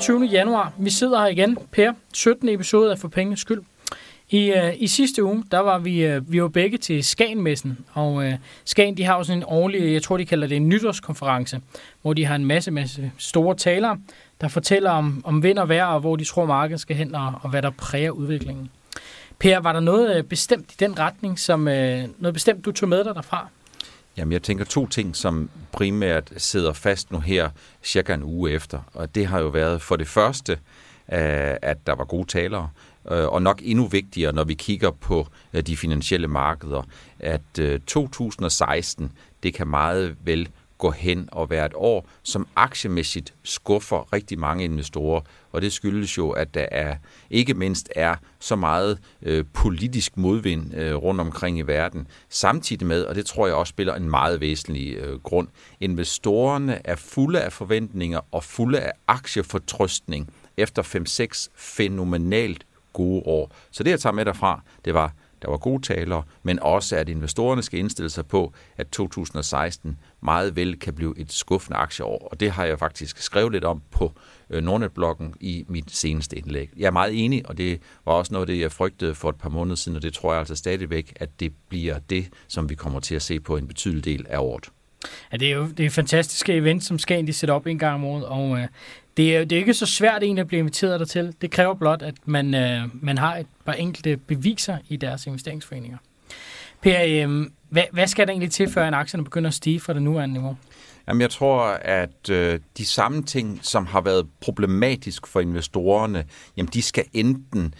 21. januar. Vi sidder her igen, Per. 17. episode af For Pengenes Skyld. I, uh, I sidste uge, der var vi, uh, vi var begge til Skagenmessen, og uh, Skagen, de har jo sådan en årlig, jeg tror, de kalder det en nytårskonference, hvor de har en masse, masse store talere, der fortæller om, om vind og vejr, og hvor de tror, markedet skal hen, og, og hvad der præger udviklingen. Per, var der noget bestemt i den retning, som uh, noget bestemt, du tog med dig derfra? Jamen, jeg tænker to ting, som primært sidder fast nu her, cirka en uge efter. Og det har jo været for det første, øh, at der var gode talere, øh, og nok endnu vigtigere, når vi kigger på øh, de finansielle markeder, at 2016, det kan meget vel gå hen og være et år, som aktiemæssigt skuffer rigtig mange investorer. Og det skyldes jo, at der er ikke mindst er så meget øh, politisk modvind øh, rundt omkring i verden. Samtidig med, og det tror jeg også spiller en meget væsentlig øh, grund, investorerne er fulde af forventninger og fulde af aktiefortrøstning efter 5-6 fænomenalt gode år. Så det, jeg tager med derfra, det var, der var gode talere, men også, at investorerne skal indstille sig på, at 2016 meget vel kan blive et skuffende aktieår. Og det har jeg faktisk skrevet lidt om på øh, Nordnet-bloggen i mit seneste indlæg. Jeg er meget enig, og det var også noget af det, jeg frygtede for et par måneder siden, og det tror jeg altså stadigvæk, at det bliver det, som vi kommer til at se på en betydelig del af året. Ja, det er jo det er fantastiske event, som Skagen de sætter op en gang om året, og øh, det, er, det er ikke så svært egentlig at blive inviteret dertil. Det kræver blot, at man, øh, man har et par enkelte beviser i deres investeringsforeninger. Per, øh, hvad, hvad skal der egentlig til, før en aktierne begynder at stige fra det nuværende niveau? Jamen, jeg tror, at øh, de samme ting, som har været problematisk for investorerne, jamen, de skal enten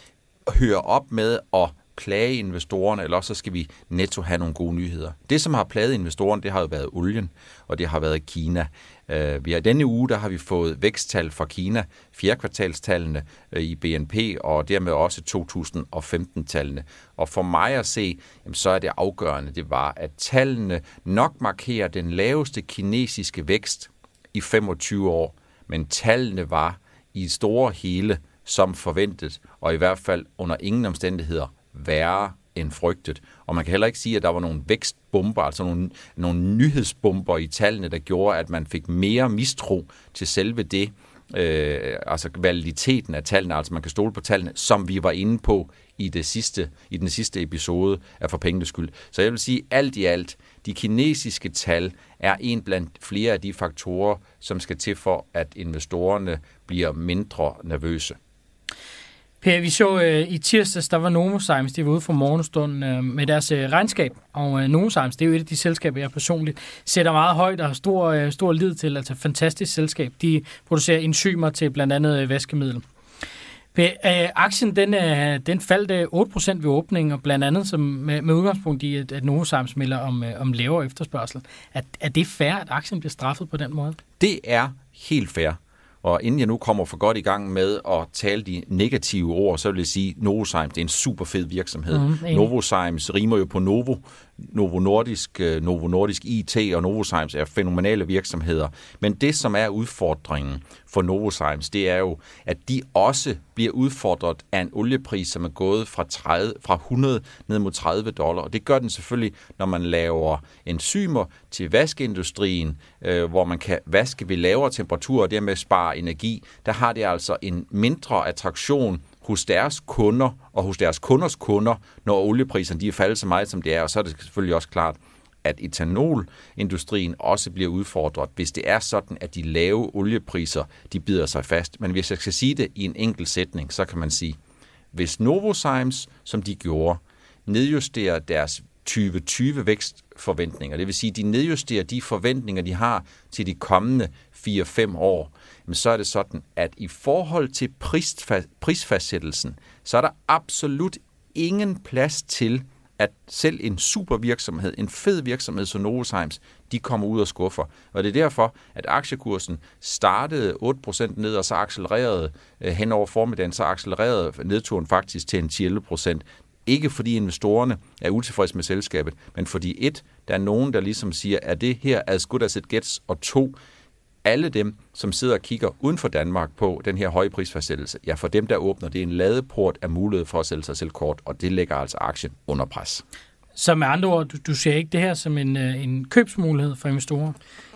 høre op med at plage investorerne, eller så skal vi netto have nogle gode nyheder. Det, som har plaget investorerne, det har jo været olien, og det har været Kina. Øh, vi har denne uge, der har vi fået væksttal fra Kina, fjerkvartalstallene øh, i BNP, og dermed også 2015-tallene. Og for mig at se, jamen, så er det afgørende, det var, at tallene nok markerer den laveste kinesiske vækst i 25 år, men tallene var i store hele som forventet, og i hvert fald under ingen omstændigheder værre end frygtet. Og man kan heller ikke sige, at der var nogle vækstbomber, altså nogle, nogle nyhedsbomber i tallene, der gjorde, at man fik mere mistro til selve det, øh, altså validiteten af tallene, altså man kan stole på tallene, som vi var inde på i, det sidste, i den sidste episode af For Pengenes Skyld. Så jeg vil sige, alt i alt, de kinesiske tal er en blandt flere af de faktorer, som skal til for, at investorerne bliver mindre nervøse. Per, vi så øh, i tirsdags, der var Novozymes, de var ude for morgenstunden øh, med deres øh, regnskab, og øh, Novozymes, det er jo et af de selskaber, jeg personligt sætter meget højt og har stor, øh, stor lid til, altså fantastisk selskab. De producerer enzymer til blandt andet øh, vaskemiddel. Per, øh, aktien den, øh, den faldt øh, 8% ved åbningen, og blandt andet som, med, med udgangspunkt i, at, at Novozymes melder om, øh, om lavere efterspørgsel. Er, er det fair, at aktien bliver straffet på den måde? Det er helt fair. Og inden jeg nu kommer for godt i gang med at tale de negative ord, så vil jeg sige, at Novozymes det er en super fed virksomhed. Mm, Novozymes rimer jo på Novo, Novo Nordisk, øh, Novo Nordisk IT og Novozymes er fænomenale virksomheder. Men det, som er udfordringen for Novozymes, det er jo, at de også bliver udfordret af en oliepris, som er gået fra, 30, fra 100 ned mod 30 dollar. Og det gør den selvfølgelig, når man laver enzymer til vaskeindustrien, øh, hvor man kan vaske ved lavere temperaturer og dermed spare energi. Der har det altså en mindre attraktion hos deres kunder og hos deres kunders kunder, når oliepriserne de er faldet så meget, som det er. Og så er det selvfølgelig også klart, at etanolindustrien også bliver udfordret, hvis det er sådan, at de lave oliepriser, de bider sig fast. Men hvis jeg skal sige det i en enkelt sætning, så kan man sige, hvis Novozymes, som de gjorde, nedjusterer deres 2020 vækstforventninger, det vil sige, de nedjusterer de forventninger, de har til de kommende 4-5 år, men så er det sådan, at i forhold til prisfastsættelsen, så er der absolut ingen plads til, at selv en super virksomhed, en fed virksomhed som Novozymes, de kommer ud og skuffer. Og det er derfor, at aktiekursen startede 8% ned, og så accelererede øh, hen over formiddagen, så accelererede nedturen faktisk til en 10-11%. Ikke fordi investorerne er utilfredse med selskabet, men fordi et, der er nogen, der ligesom siger, at det her as good as it gets, og to, alle dem, som sidder og kigger uden for Danmark på den her høje prisfastsættelse, ja, for dem, der åbner, det er en ladeport af mulighed for at sælge sig selv kort, og det lægger altså aktien under pres. Så med andre ord, du, du ser ikke det her som en, øh, en købsmulighed for investorer?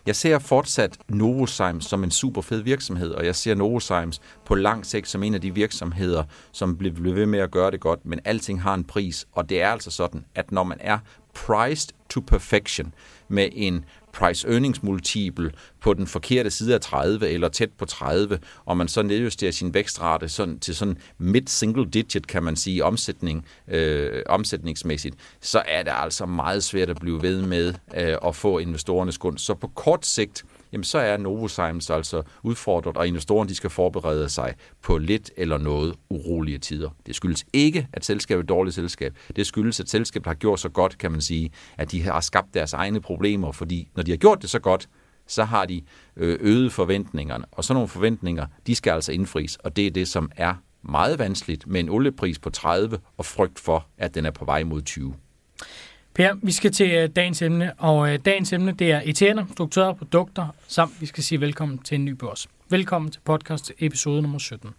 Jeg ser fortsat Novozymes som en super fed virksomhed, og jeg ser Novozymes på lang sigt som en af de virksomheder, som bliver ved med at gøre det godt, men alting har en pris, og det er altså sådan, at når man er priced to perfection med en price-earnings multiple på den forkerte side af 30 eller tæt på 30, og man så nedjusterer sin vækstrate sådan, til sådan mid-single digit, kan man sige, omsætning, øh, omsætningsmæssigt, så er det altså meget svært at blive ved med øh, at få investorernes gunst. Så på kort sigt, jamen så er Novozymes altså udfordret, og investorerne de skal forberede sig på lidt eller noget urolige tider. Det skyldes ikke, at selskabet er et dårligt selskab. Det skyldes, at selskabet har gjort så godt, kan man sige, at de har skabt deres egne problemer, fordi når de har gjort det så godt, så har de øh, øget forventningerne. Og sådan nogle forventninger, de skal altså indfries, og det er det, som er meget vanskeligt med en oliepris på 30 og frygt for, at den er på vej mod 20. Per, vi skal til øh, dagens emne, og øh, dagens emne det er ETN'er, strukturerede produkter, samt vi skal sige velkommen til en ny børs. Velkommen til podcast episode nummer 17.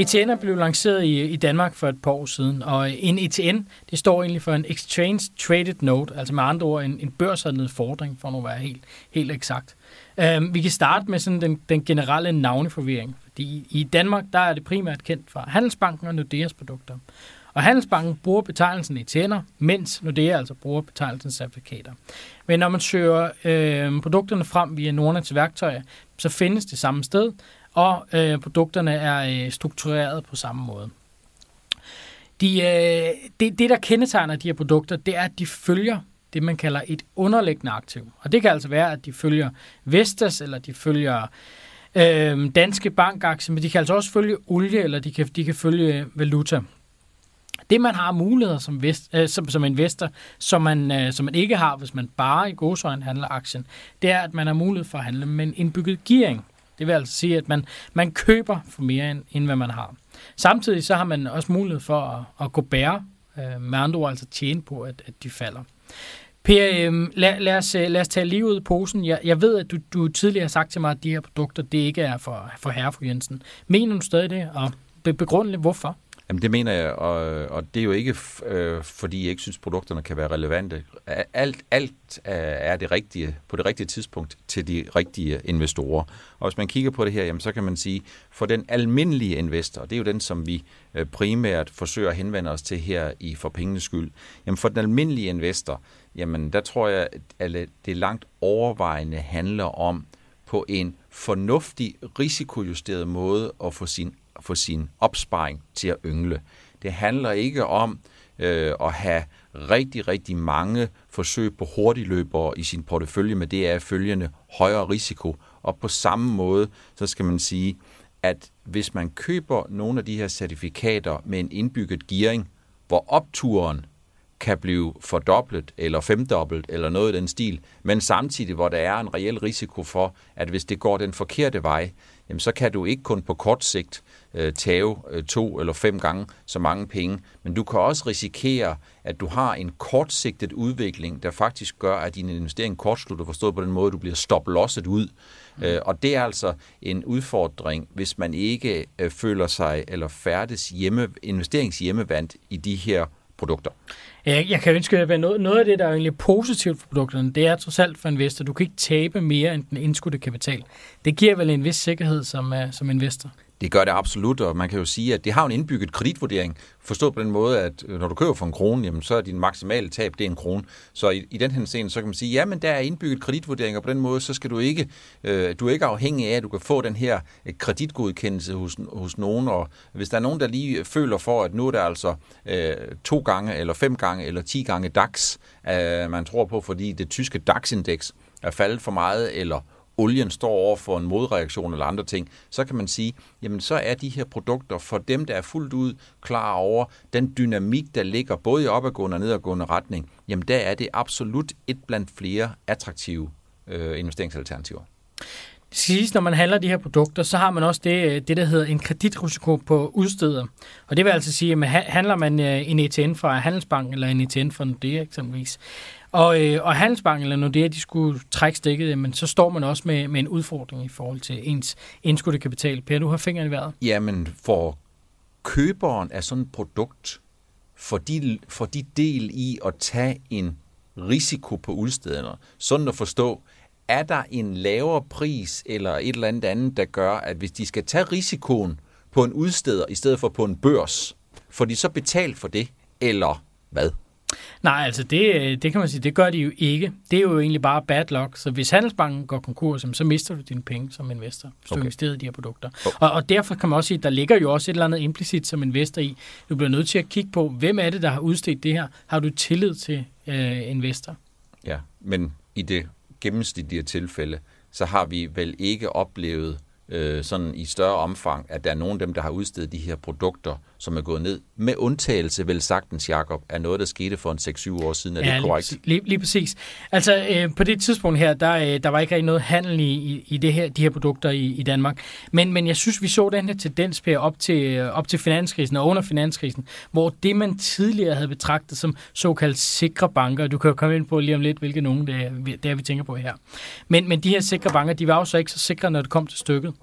ETN'er blev lanceret i, i Danmark for et par år siden, og øh, en ETN, det står egentlig for en Exchange Traded Note, altså med andre ord en, en børshandlet fordring, for nu at være helt, helt eksakt. Um, vi kan starte med sådan den, den generelle navneforvirring, fordi i Danmark, der er det primært kendt fra Handelsbanken og Nordeas produkter. Og Handelsbanken bruger betegnelsen i tænder, mens Nordea altså bruger betegnelsen certifikater. Men når man søger øh, produkterne frem via Nordnets værktøjer, så findes det samme sted, og øh, produkterne er øh, struktureret på samme måde. De, øh, det, det, der kendetegner de her produkter, det er, at de følger det, man kalder et underliggende aktiv. Og det kan altså være, at de følger Vestas, eller de følger øh, danske bankaktier, men de kan altså også følge olie, eller de kan, de kan følge øh, valuta. Det, man har muligheder som, vest, øh, som, som investor, som man, øh, som man ikke har, hvis man bare i godsøjne handler aktien, det er, at man har mulighed for at handle med en indbygget gearing. Det vil altså sige, at man, man køber for mere, end, end hvad man har. Samtidig så har man også mulighed for at, at gå bære, øh, med andre ord altså tjene på, at, at de falder. Per, øh, lad, lad, os, øh, lad os tage lige ud af posen. Jeg, jeg ved, at du, du tidligere har sagt til mig, at de her produkter, det ikke er for, for herre for Jensen. Mener du stadig det, og begrunde hvorfor? Jamen det mener jeg, og, og det er jo ikke, øh, fordi jeg ikke synes, produkterne kan være relevante. Alt, alt er det rigtige på det rigtige tidspunkt til de rigtige investorer. Og hvis man kigger på det her, jamen, så kan man sige, for den almindelige investor, det er jo den, som vi øh, primært forsøger at henvende os til her i For Pengenes Skyld, jamen for den almindelige investor, jamen der tror jeg, at det langt overvejende handler om på en fornuftig, risikojusteret måde at få sin få sin opsparing til at yngle. Det handler ikke om øh, at have rigtig, rigtig mange forsøg på hurtigløbere i sin portefølje, men det er følgende højere risiko. Og på samme måde, så skal man sige, at hvis man køber nogle af de her certifikater med en indbygget gearing, hvor opturen kan blive fordoblet eller femdoblet eller noget i den stil, men samtidig hvor der er en reel risiko for, at hvis det går den forkerte vej, jamen så kan du ikke kun på kort sigt øh, tage øh, to eller fem gange så mange penge, men du kan også risikere, at du har en kortsigtet udvikling, der faktisk gør, at din investering kortslutter, forstået på den måde, du bliver stop-losset ud. Mm. Øh, og det er altså en udfordring, hvis man ikke øh, føler sig eller færdes hjemme, investeringshjemmevandt i de her produkter. Jeg, jeg kan ønske, at noget, noget af det, der er egentlig positivt for produkterne, det er trods alt for investor. Du kan ikke tabe mere end den indskudte kapital. Det giver vel en vis sikkerhed som, uh, som investor. Det gør det absolut, og man kan jo sige, at det har en indbygget kreditvurdering. Forstået på den måde, at øh, når du køber for en krone, jamen, så er din maksimale tab, det er en krone. Så i, i den her scene, så kan man sige, ja, men der er indbygget kreditvurdering, og på den måde, så skal du ikke, øh, du er ikke afhængig af, at du kan få den her øh, kreditgodkendelse hos, hos nogen, og hvis der er nogen, der lige øh, føler for, at nu er der altså øh, to gange, eller fem gange, eller ti gange DAX, øh, man tror på, fordi det tyske DAX-indeks er faldet for meget, eller olien står over for en modreaktion eller andre ting, så kan man sige, jamen så er de her produkter for dem, der er fuldt ud klar over den dynamik, der ligger både i opadgående og nedadgående retning, jamen der er det absolut et blandt flere attraktive øh, investeringsalternativer. Sidst, når man handler de her produkter, så har man også det, øh, det der hedder en kreditrisiko på udsteder. Og det vil altså sige, at handler man øh, en ETN fra Handelsbanken eller en ETN fra Nordea eksempelvis, og, øh, og Handelsbanken eller Nordea, de skulle trække stikket, men så står man også med, med en udfordring i forhold til ens indskudte kapital. Per, du har fingeren i vejret. Jamen, for køberen af sådan et produkt, for de, for de del i at tage en risiko på udstederne. Sådan at forstå, er der en lavere pris eller et eller andet andet, der gør, at hvis de skal tage risikoen på en udsteder i stedet for på en børs, får de så betalt for det, eller hvad? Nej, altså det, det kan man sige, det gør de jo ikke. Det er jo egentlig bare bad luck. Så hvis Handelsbanken går konkurs, så mister du dine penge som investor, hvis okay. du investerer i de her produkter. Oh. Og, og derfor kan man også sige, at der ligger jo også et eller andet implicit som investor i. Du bliver nødt til at kigge på, hvem er det, der har udstedt det her? Har du tillid til øh, investor? Ja, men i det gennemsnitlige tilfælde, så har vi vel ikke oplevet øh, sådan i større omfang, at der er nogen af dem, der har udstedet de her produkter, som er gået ned. Med undtagelse, vel sagtens, Jacob, er noget, der skete for en 6-7 år siden. Er ja, det korrekt? Lige, lige, lige præcis. Altså, øh, på det tidspunkt her, der, øh, der var ikke rigtig noget handel i, i det her, de her produkter i, i Danmark. Men, men jeg synes, vi så den her tendens på op til, op til finanskrisen og under finanskrisen, hvor det, man tidligere havde betragtet som såkaldt sikre banker, du kan jo komme ind på lige om lidt, hvilke nogen det er, det er vi tænker på her. Men, men de her sikre banker, de var jo så ikke så sikre, når det kom til stykket.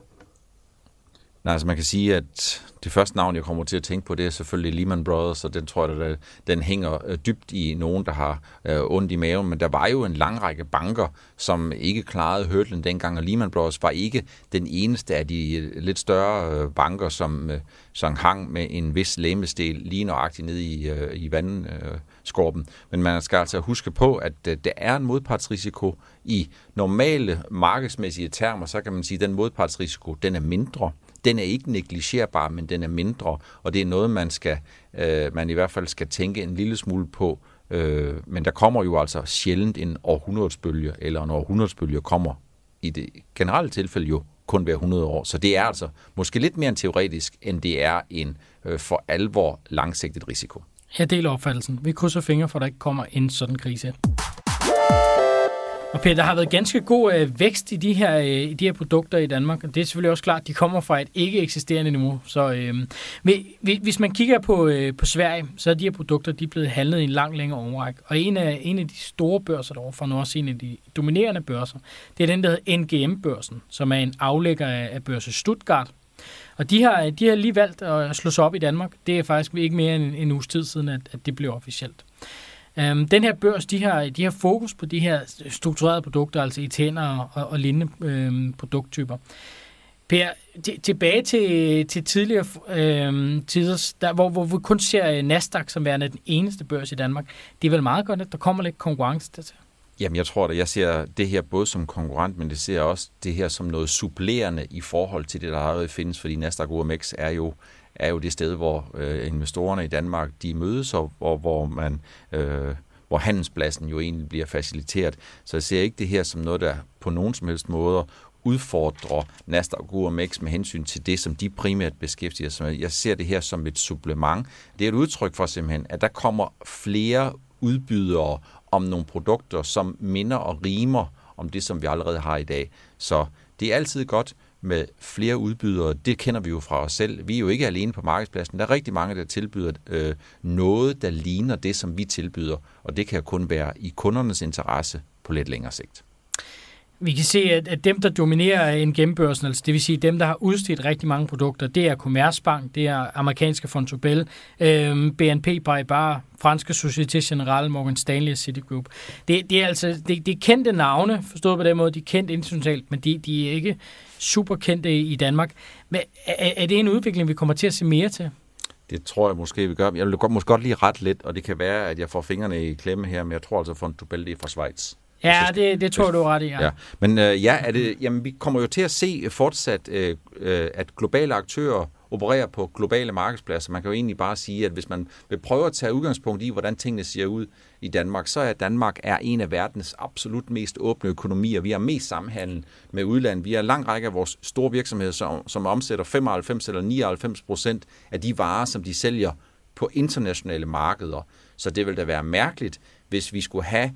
Nej, altså man kan sige, at det første navn, jeg kommer til at tænke på, det er selvfølgelig Lehman Brothers, og den tror jeg, der, den hænger øh, dybt i nogen, der har øh, ondt i maven. Men der var jo en lang række banker, som ikke klarede hørtlen dengang, og Lehman Brothers var ikke den eneste af de øh, lidt større øh, banker, som, som hang med en vis læmestel lige nøjagtigt ned i, i vandskorben. Men man skal altså huske på, at der er en modpartsrisiko i normale markedsmæssige termer, så kan man sige, at den modpartsrisiko, den er mindre den er ikke negligerbar, men den er mindre, og det er noget, man skal, øh, man i hvert fald skal tænke en lille smule på. Øh, men der kommer jo altså sjældent en århundredsbølge, eller en århundredsbølge kommer i det generelle tilfælde jo kun hver 100 år. Så det er altså måske lidt mere en teoretisk, end det er en øh, for alvor langsigtet risiko. Jeg deler opfattelsen. Vi krydser fingre for, at der ikke kommer en sådan krise. Og Peter, der har været ganske god øh, vækst i de, her, øh, i de her produkter i Danmark, og det er selvfølgelig også klart, at de kommer fra et ikke eksisterende niveau. Så øh, hvis man kigger på, øh, på Sverige, så er de her produkter de er blevet handlet i en lang, længere overræk. Og en af, en af de store børser derovre, for nu også en af de dominerende børser, det er den, der hedder NGM-børsen, som er en aflægger af, af børse Stuttgart. Og de har, de har lige valgt at slå sig op i Danmark. Det er faktisk ikke mere end en, en uges tid siden, at, at det blev officielt. Øhm, den her børs, de har, de har fokus på de her strukturerede produkter, altså i tænder og, og lignende øhm, produkttyper. Per, tilbage til, til tidligere øhm, tider, der, hvor, hvor vi kun ser øh, Nasdaq som værende den eneste børs i Danmark. Det er vel meget godt, at der kommer lidt konkurrence dertil? Jamen, jeg tror at jeg ser det her både som konkurrent, men det ser også det her som noget supplerende i forhold til det, der allerede findes, fordi Nasdaq OMX er jo er jo det sted, hvor øh, investorerne i Danmark de mødes, og hvor, hvor man øh, hvor handelspladsen jo egentlig bliver faciliteret. Så jeg ser ikke det her som noget, der på nogen som helst måder udfordrer Nasdaq og OMX med hensyn til det, som de primært beskæftiger sig med. Jeg ser det her som et supplement. Det er et udtryk for simpelthen, at der kommer flere udbydere om nogle produkter, som minder og rimer om det, som vi allerede har i dag. Så det er altid godt, med flere udbydere. Det kender vi jo fra os selv. Vi er jo ikke alene på markedspladsen. Der er rigtig mange, der tilbyder øh, noget, der ligner det, som vi tilbyder, og det kan kun være i kundernes interesse på lidt længere sigt. Vi kan se, at, at dem, der dominerer en gennembørsen, altså det vil sige dem, der har udstedt rigtig mange produkter, det er Commerzbank, det er amerikanske Fontobel, øh, BNP Paribas, franske Société Générale, Morgan Stanley og Citigroup. Det, det er altså det, det er kendte navne, forstået på den måde, de er kendt internationalt, men de, de er ikke super kendte i Danmark. Men er, er det en udvikling, vi kommer til at se mere til? Det tror jeg måske, vi gør. Jeg vil godt, måske godt lige ret lidt, og det kan være, at jeg får fingrene i klemme her, men jeg tror altså, at Fontobel er fra Schweiz. Ja, det, det tror du er ret i, ja. ja. Men øh, ja, er det, jamen, vi kommer jo til at se fortsat, øh, øh, at globale aktører opererer på globale markedspladser. Man kan jo egentlig bare sige, at hvis man vil prøve at tage udgangspunkt i, hvordan tingene ser ud i Danmark, så er Danmark er en af verdens absolut mest åbne økonomier. Vi har mest samhandel med udlandet. Vi har en lang række af vores store virksomheder, som, som omsætter 95 eller 99 procent af de varer, som de sælger på internationale markeder. Så det vil da være mærkeligt, hvis vi skulle have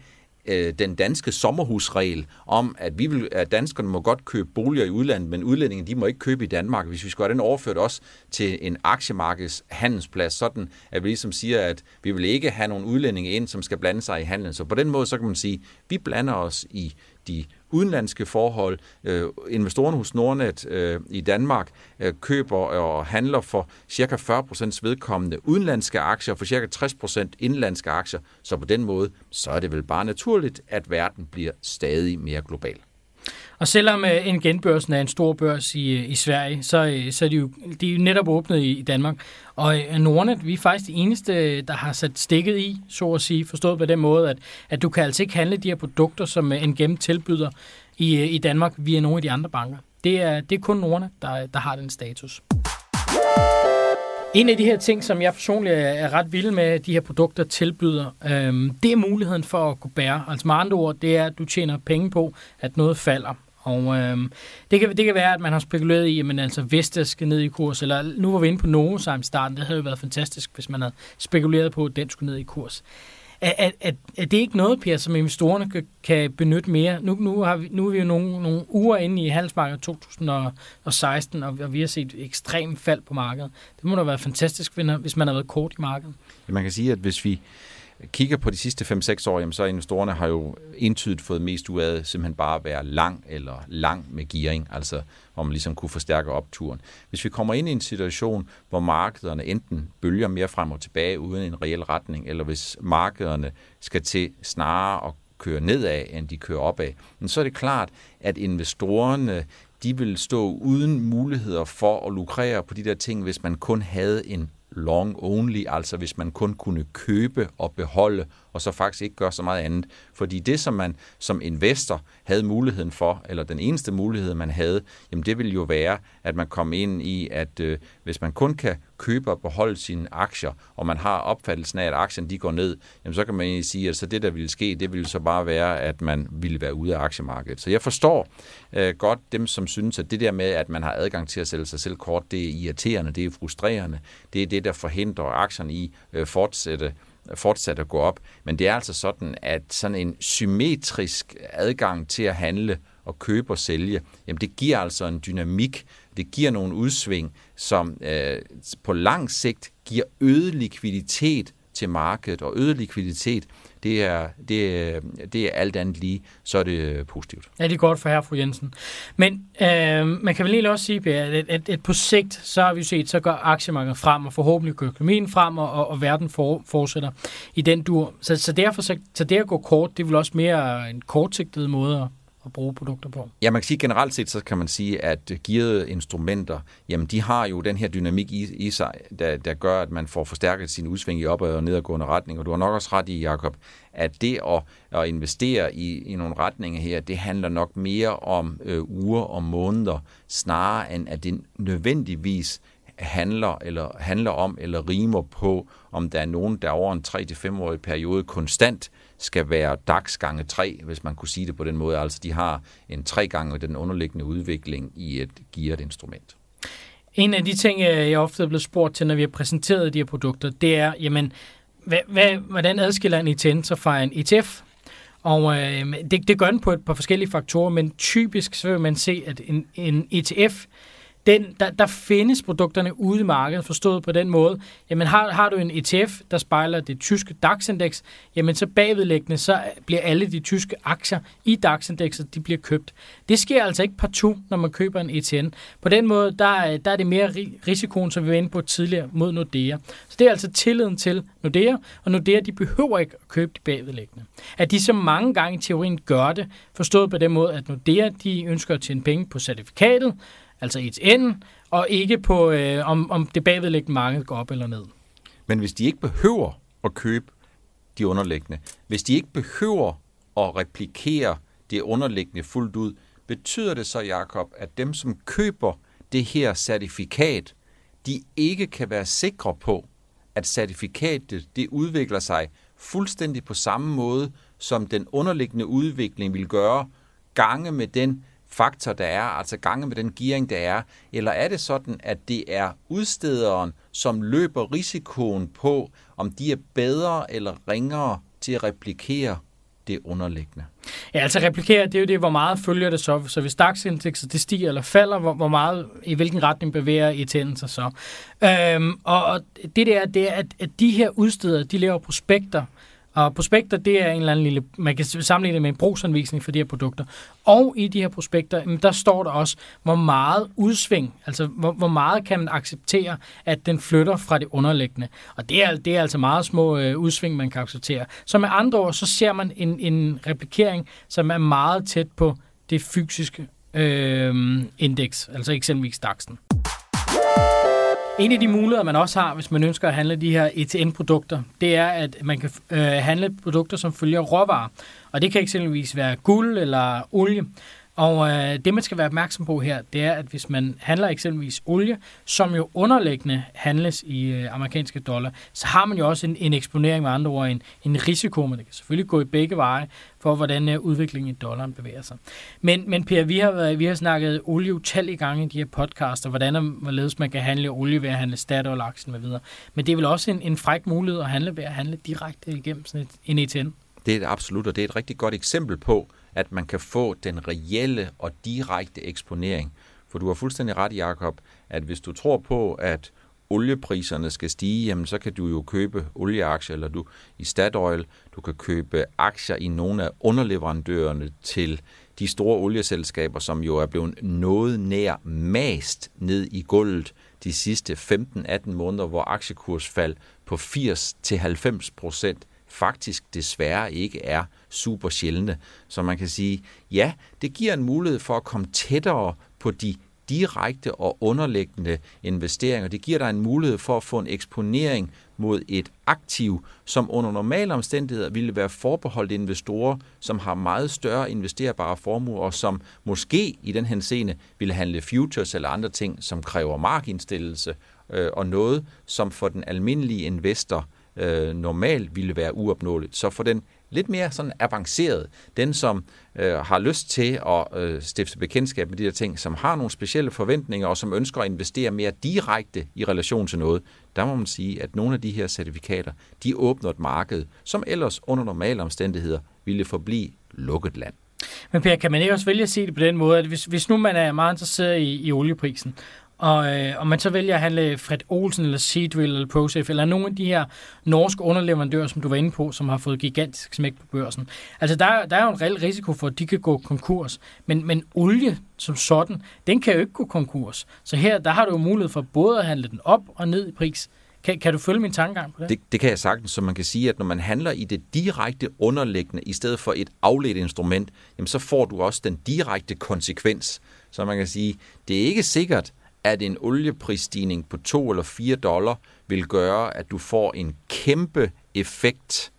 øh, den danske sommerhusregel om, at, vi vil, at danskerne må godt købe boliger i udlandet, men udlændinge de må ikke købe i Danmark. Hvis vi skal have den overført også til en aktiemarkeds handelsplads, sådan at vi ligesom siger, at vi vil ikke have nogen udlændinge ind, som skal blande sig i handelen. Så på den måde, så kan man sige, at vi blander os i de udenlandske forhold. Øh, investorerne hos Nordnet øh, i Danmark øh, køber og handler for ca. 40% vedkommende udenlandske aktier, og for ca. 60% indlandske aktier. Så på den måde, så er det vel bare naturligt, at verden bliver stadig mere global. Og selvom øh, en genbørsen er en stor børs i, øh, i Sverige, så, øh, så er de jo, de er jo netop åbnet i, i Danmark. Og øh, Nordnet, vi er faktisk de eneste, der har sat stikket i, så at sige, forstået på den måde, at, at du kan altså ikke handle de her produkter, som øh, en gennem tilbyder i, i Danmark via nogle af de andre banker. Det er, det er kun Nordnet, der, der har den status. En af de her ting, som jeg personligt er ret vild med, de her produkter tilbyder, øhm, det er muligheden for at kunne bære. Altså med andre ord, det er, at du tjener penge på, at noget falder. Og øhm, det, kan, det kan være, at man har spekuleret i, at altså Vestas skal ned i kurs, eller nu var vi inde på Novozymes starten, det havde jo været fantastisk, hvis man havde spekuleret på, at den skulle ned i kurs. Er, er, er, er det ikke noget, Per, som investorerne kan, kan benytte mere? Nu, nu, har vi, nu er vi jo nogle, nogle uger inde i halvmarkedet 2016, og, og vi har set ekstrem ekstremt fald på markedet. Det må da være fantastisk, hvis man har været kort i markedet. Ja, man kan sige, at hvis vi kigger på de sidste 5-6 år, jamen, så investorerne har jo entydigt fået mest ud af simpelthen bare at være lang eller lang med gearing, altså hvor man ligesom kunne forstærke opturen. Hvis vi kommer ind i en situation, hvor markederne enten bølger mere frem og tilbage uden en reel retning, eller hvis markederne skal til snarere at køre nedad, end de kører opad, så er det klart, at investorerne de vil stå uden muligheder for at lukrere på de der ting, hvis man kun havde en long only, altså hvis man kun kunne købe og beholde, og så faktisk ikke gøre så meget andet. Fordi det, som man som investor havde muligheden for, eller den eneste mulighed, man havde, jamen det ville jo være, at man kom ind i, at øh, hvis man kun kan købe og beholde sine aktier, og man har opfattelsen af, at aktien de går ned, jamen så kan man egentlig sige, at så det, der ville ske, det ville så bare være, at man ville være ude af aktiemarkedet. Så jeg forstår øh, godt dem, som synes, at det der med, at man har adgang til at sælge sig selv kort, det er irriterende, det er frustrerende, det er det, der forhindrer aktierne i øh, fortsætte fortsat at gå op. Men det er altså sådan, at sådan en symmetrisk adgang til at handle og købe og sælge, jamen det giver altså en dynamik, det giver nogle udsving, som øh, på lang sigt giver øget likviditet til markedet, og øget likviditet, det er, det, er, det er alt andet lige, så er det øh, positivt. Ja, det er godt for her, fru Jensen. Men øh, man kan vel lige også sige, at, at, at, at på sigt, så har vi set, så går aktiemarkedet frem, og forhåbentlig går økonomien frem, og, og verden for, fortsætter i den dur. Så, så derfor, så, så det at gå kort, det er vel også mere en kortsigtet måde at at bruge produkter på? Ja, man kan sige generelt set, så kan man sige, at gearede instrumenter, jamen de har jo den her dynamik i, i sig, der, der gør, at man får forstærket sin udsving i opad og nedadgående retning. Og du har nok også ret i, Jacob, at det at, at investere i, i nogle retninger her, det handler nok mere om øh, uger og måneder, snarere end at det nødvendigvis handler, eller handler om eller rimer på, om der er nogen, der over en 3-5-årig periode konstant skal være DAX gange 3, hvis man kunne sige det på den måde. Altså de har en tre gange den underliggende udvikling i et gearet instrument. En af de ting, øh, jeg ofte er blevet spurgt til, når vi har præsenteret de her produkter, det er, jamen, hvad, hvad, hvordan adskiller en ETN sig fra en ETF? Og øh, det, det gør den på et par forskellige faktorer, men typisk så vil man se, at en, en ETF den, der, der findes produkterne ude i markedet, forstået på den måde. Jamen har, har du en ETF, der spejler det tyske DAX-indeks, jamen så bagvedlæggende, så bliver alle de tyske aktier i DAX-indekset, de bliver købt. Det sker altså ikke partout, når man køber en ETN. På den måde, der, der er det mere risikoen, som vi var inde på tidligere, mod Nordea. Så det er altså tilliden til Nordea, og Nordea, de behøver ikke at købe de bagvedlæggende. At de så mange gange i teorien gør det, forstået på den måde, at Nordea, de ønsker at tjene penge på certifikatet, altså ETN, og ikke på, øh, om, om det bagvedliggende marked går op eller ned. Men hvis de ikke behøver at købe de underliggende, hvis de ikke behøver at replikere det underliggende fuldt ud, betyder det så, Jakob, at dem, som køber det her certifikat, de ikke kan være sikre på, at certifikatet det udvikler sig fuldstændig på samme måde, som den underliggende udvikling vil gøre, gange med den faktor, der er, altså gange med den gearing, der er? Eller er det sådan, at det er udstederen, som løber risikoen på, om de er bedre eller ringere til at replikere det underliggende? Ja, altså replikere, det er jo det, hvor meget følger det så. Så hvis DAX-indekset det stiger eller falder, hvor, hvor meget, i hvilken retning bevæger ETN sig så. Øhm, og, og det der, det er, at, at de her udsteder, de laver prospekter, og prospekter, det er en eller anden lille, man kan sammenligne det med en brugsanvisning for de her produkter. Og i de her prospekter, mm, der står der også, hvor meget udsving, altså hvor, hvor meget kan man acceptere, at den flytter fra det underliggende. Og det er, det er altså meget små øh, udsving, man kan acceptere. Så med andre ord, så ser man en, en replikering, som er meget tæt på det fysiske øh, indeks, altså eksempelvis DAX'en. En af de muligheder, man også har, hvis man ønsker at handle de her ETN-produkter, det er, at man kan øh, handle produkter, som følger råvarer. Og det kan eksempelvis være guld eller olie. Og øh, det, man skal være opmærksom på her, det er, at hvis man handler eksempelvis olie, som jo underliggende handles i øh, amerikanske dollar, så har man jo også en, en eksponering med andre ord, en, en risiko, men det kan selvfølgelig gå i begge veje for, hvordan øh, udviklingen i dollaren bevæger sig. Men, men Per, vi har, vi har snakket olie utallige gange i de her podcaster, hvordan og hvorledes man kan handle olie ved at handle Statoil-aktien med videre. Men det er vel også en, en fræk mulighed at handle ved at handle direkte igennem sådan et, en ETN? Det er det absolut, og det er et rigtig godt eksempel på, at man kan få den reelle og direkte eksponering. For du har fuldstændig ret, Jakob, at hvis du tror på, at oliepriserne skal stige, jamen så kan du jo købe olieaktier, eller du i Statoil, du kan købe aktier i nogle af underleverandørerne til de store olieselskaber, som jo er blevet noget nær mast ned i gulvet de sidste 15-18 måneder, hvor aktiekursfald på 80-90 procent faktisk desværre ikke er super sjældne. Så man kan sige, ja, det giver en mulighed for at komme tættere på de direkte og underliggende investeringer. Det giver dig en mulighed for at få en eksponering mod et aktiv, som under normale omstændigheder ville være forbeholdt investorer, som har meget større investerbare formuer, og som måske i den henseende ville handle futures eller andre ting, som kræver markindstillelse, øh, og noget, som for den almindelige investor øh, normalt ville være uopnåeligt. Så for den lidt mere sådan avanceret, den som øh, har lyst til at øh, stifte bekendtskab med de her ting, som har nogle specielle forventninger og som ønsker at investere mere direkte i relation til noget, der må man sige, at nogle af de her certifikater, de åbner et marked, som ellers under normale omstændigheder ville forblive lukket land. Men Per, kan man ikke også vælge at se det på den måde, at hvis, hvis nu man er meget interesseret i, i olieprisen, og, øh, og man så vælger at handle Fred Olsen eller Seadrill eller ProSafe, eller nogle af de her norske underleverandører, som du var inde på, som har fået gigantisk smæk på børsen. Altså, der, der er jo en reel risiko for, at de kan gå konkurs. Men, men olie som sådan, den kan jo ikke gå konkurs. Så her, der har du jo mulighed for både at handle den op og ned i pris. Kan, kan du følge min tankegang på det? det? Det kan jeg sagtens, så man kan sige, at når man handler i det direkte underliggende, i stedet for et afledt instrument, jamen så får du også den direkte konsekvens. Så man kan sige, det er ikke sikkert, at en olieprisstigning på 2 eller 4 dollar vil gøre, at du får en kæmpe effekt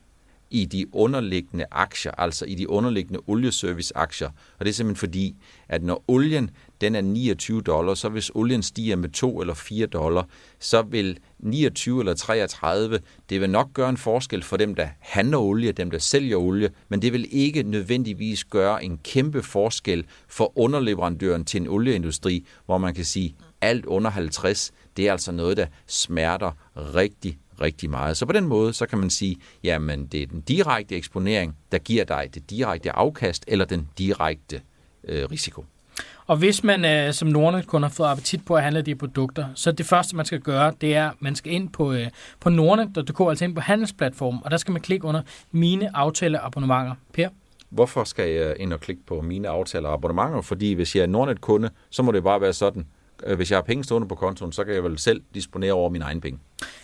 i de underliggende aktier, altså i de underliggende olieservice-aktier. Og det er simpelthen fordi, at når olien den er 29 dollar, så hvis olien stiger med 2 eller 4 dollar, så vil 29 eller 33, det vil nok gøre en forskel for dem, der handler olie, dem, der sælger olie, men det vil ikke nødvendigvis gøre en kæmpe forskel for underleverandøren til en olieindustri, hvor man kan sige, alt under 50, det er altså noget, der smerter rigtig, rigtig meget. Så på den måde, så kan man sige, jamen det er den direkte eksponering, der giver dig det direkte afkast, eller den direkte øh, risiko. Og hvis man øh, som Nordnet kun har fået appetit på at handle de produkter, så det første, man skal gøre, det er, at man skal ind på, øh, på Nordnet.dk, altså ind på handelsplatformen, og der skal man klikke under mine aftaleabonnementer. Per? Hvorfor skal jeg ind og klikke på mine aftaler og abonnementer? Fordi hvis jeg er Nordnet-kunde, så må det bare være sådan, Øh, hvis jeg har penge stående på kontoen, så kan jeg vel selv disponere over mine egne penge.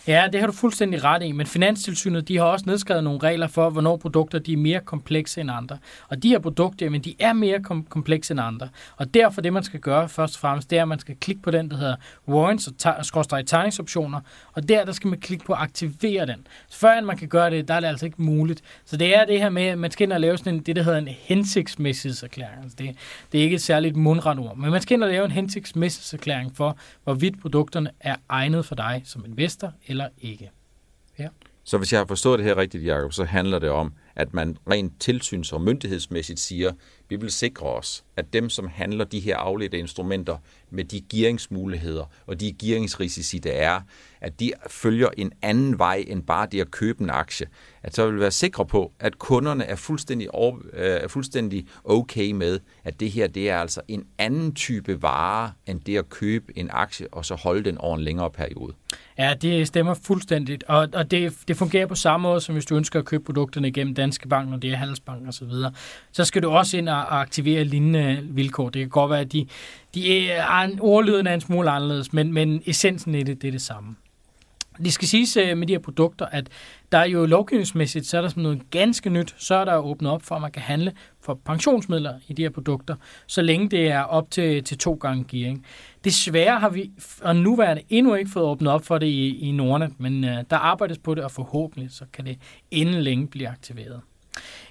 Ja, det har du fuldstændig ret i, men Finanstilsynet de har også nedskrevet nogle regler for, hvornår produkter de er mere komplekse end andre. Og de her produkter, men de er mere kom- komplekse end andre. Og derfor det, man skal gøre først og fremmest, det er, at man skal klikke på den, der hedder warrants og tegningsoptioner, og der, der skal man klikke på at aktivere den. Så før man kan gøre det, der er det altså ikke muligt. Så det er det her med, at man skal ind og lave sådan en, det, der hedder en hensigtsmæssighedserklæring. Altså det, det er ikke et særligt mundret ord, men man skal ind og lave en hensigtsmæssighedserklæring for, hvorvidt produkterne er egnet for dig som investor eller ikke. Ja. Så hvis jeg har forstået det her rigtigt, Jacob, så handler det om, at man rent tilsyns- og myndighedsmæssigt siger, Vi vil sikre os, at dem, som handler de her afledte instrumenter med de gearingsmuligheder og de gearingsrisici, der er, at de følger en anden vej end bare det at købe en aktie. At så vil vi være sikre på, at kunderne er fuldstændig, over, øh, er fuldstændig okay med, at det her det er altså en anden type vare end det at købe en aktie og så holde den over en længere periode. Ja, det stemmer fuldstændigt, og, og det, det fungerer på samme måde, som hvis du ønsker at købe produkterne gennem Danske Bank, når det er Handelsbank og så videre. Så skal du også ind og aktivere lignende vilkår. Det kan godt være, at de, de er ordlyden er en smule anderledes, men, men essensen i det, det er det samme. Det skal siges øh, med de her produkter, at der er jo lovgivningsmæssigt, så er der sådan noget ganske nyt, så er der åbnet op for, at man kan handle for pensionsmidler i de her produkter, så længe det er op til, til to gange gearing. Desværre har vi og nuværende endnu ikke fået åbnet op for det i, i Nordnet, men uh, der arbejdes på det, og forhåbentlig så kan det inden længe blive aktiveret.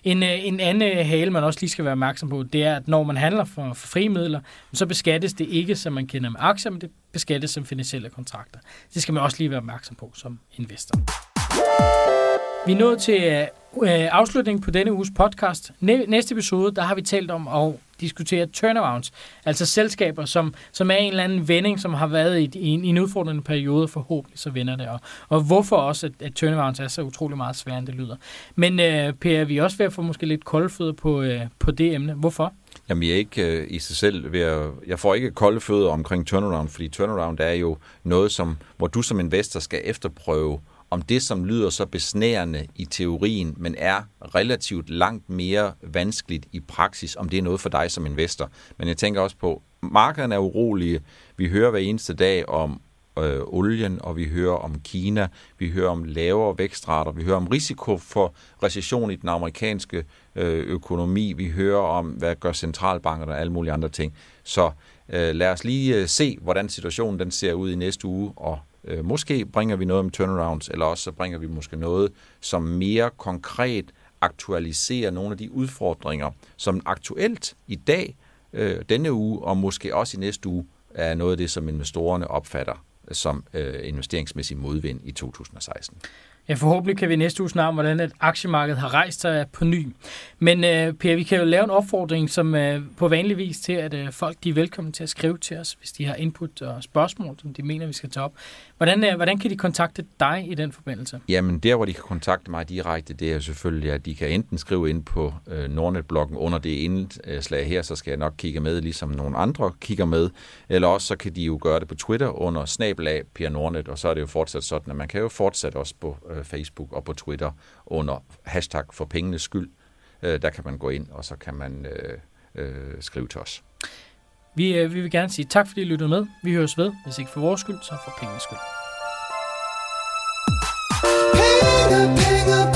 En, øh, en anden øh, hale, man også lige skal være opmærksom på, det er, at når man handler for, for frie midler, så beskattes det ikke, som man kender med aktier, men det beskattes som finansielle kontrakter. Det skal man også lige være opmærksom på som investor. Vi er nået til øh, afslutningen på denne uges podcast. Næste episode, der har vi talt om at diskutere turnarounds, altså selskaber, som, som er en eller anden vending, som har været i, i, en, i en udfordrende periode, forhåbentlig så vender det, og, og hvorfor også, at, at turnarounds er så utrolig meget sværere, end det lyder. Men øh, Per, vi er også ved at få måske lidt kolde på, øh, på det emne. Hvorfor? Jamen, jeg er ikke øh, i sig selv ved at, Jeg får ikke kolde fødder omkring turnaround, fordi turnaround er jo noget, som, hvor du som investor skal efterprøve, om det, som lyder så besnærende i teorien, men er relativt langt mere vanskeligt i praksis, om det er noget for dig som investor. Men jeg tænker også på, markederne er urolige. Vi hører hver eneste dag om øh, olien, og vi hører om Kina, vi hører om lavere vækstrater, vi hører om risiko for recession i den amerikanske øh, økonomi, vi hører om, hvad gør centralbankerne og alle mulige andre ting. Så øh, lad os lige øh, se, hvordan situationen den ser ud i næste uge, og øh, måske bringer vi noget om turnarounds, eller også så bringer vi måske noget, som mere konkret aktualiserer nogle af de udfordringer, som aktuelt i dag, øh, denne uge, og måske også i næste uge, er noget af det, som investorerne opfatter som øh, investeringsmæssig modvind i 2016. Ja, forhåbentlig kan vi næste uge snakke om, hvordan et aktiemarked har rejst sig på ny. Men uh, Per, vi kan jo lave en opfordring, som uh, på vanlig vis til, at uh, folk de er velkommen til at skrive til os, hvis de har input og spørgsmål, som de mener, vi skal tage op. Hvordan, uh, hvordan kan de kontakte dig i den forbindelse? Jamen, der hvor de kan kontakte mig direkte, det er selvfølgelig, at de kan enten skrive ind på uh, Nordnet-bloggen under det indslag her, så skal jeg nok kigge med, ligesom nogle andre kigger med. Eller også så kan de jo gøre det på Twitter under snabelag Per Nordnet, og så er det jo fortsat sådan, at man kan jo fortsat også på uh, Facebook og på Twitter under hashtag for pengenes skyld. Øh, der kan man gå ind, og så kan man øh, øh, skrive til os. Vi, øh, vi vil gerne sige tak, fordi I lyttede med. Vi høres ved, hvis ikke for vores skyld, så for pengenes skyld. Penge, penge.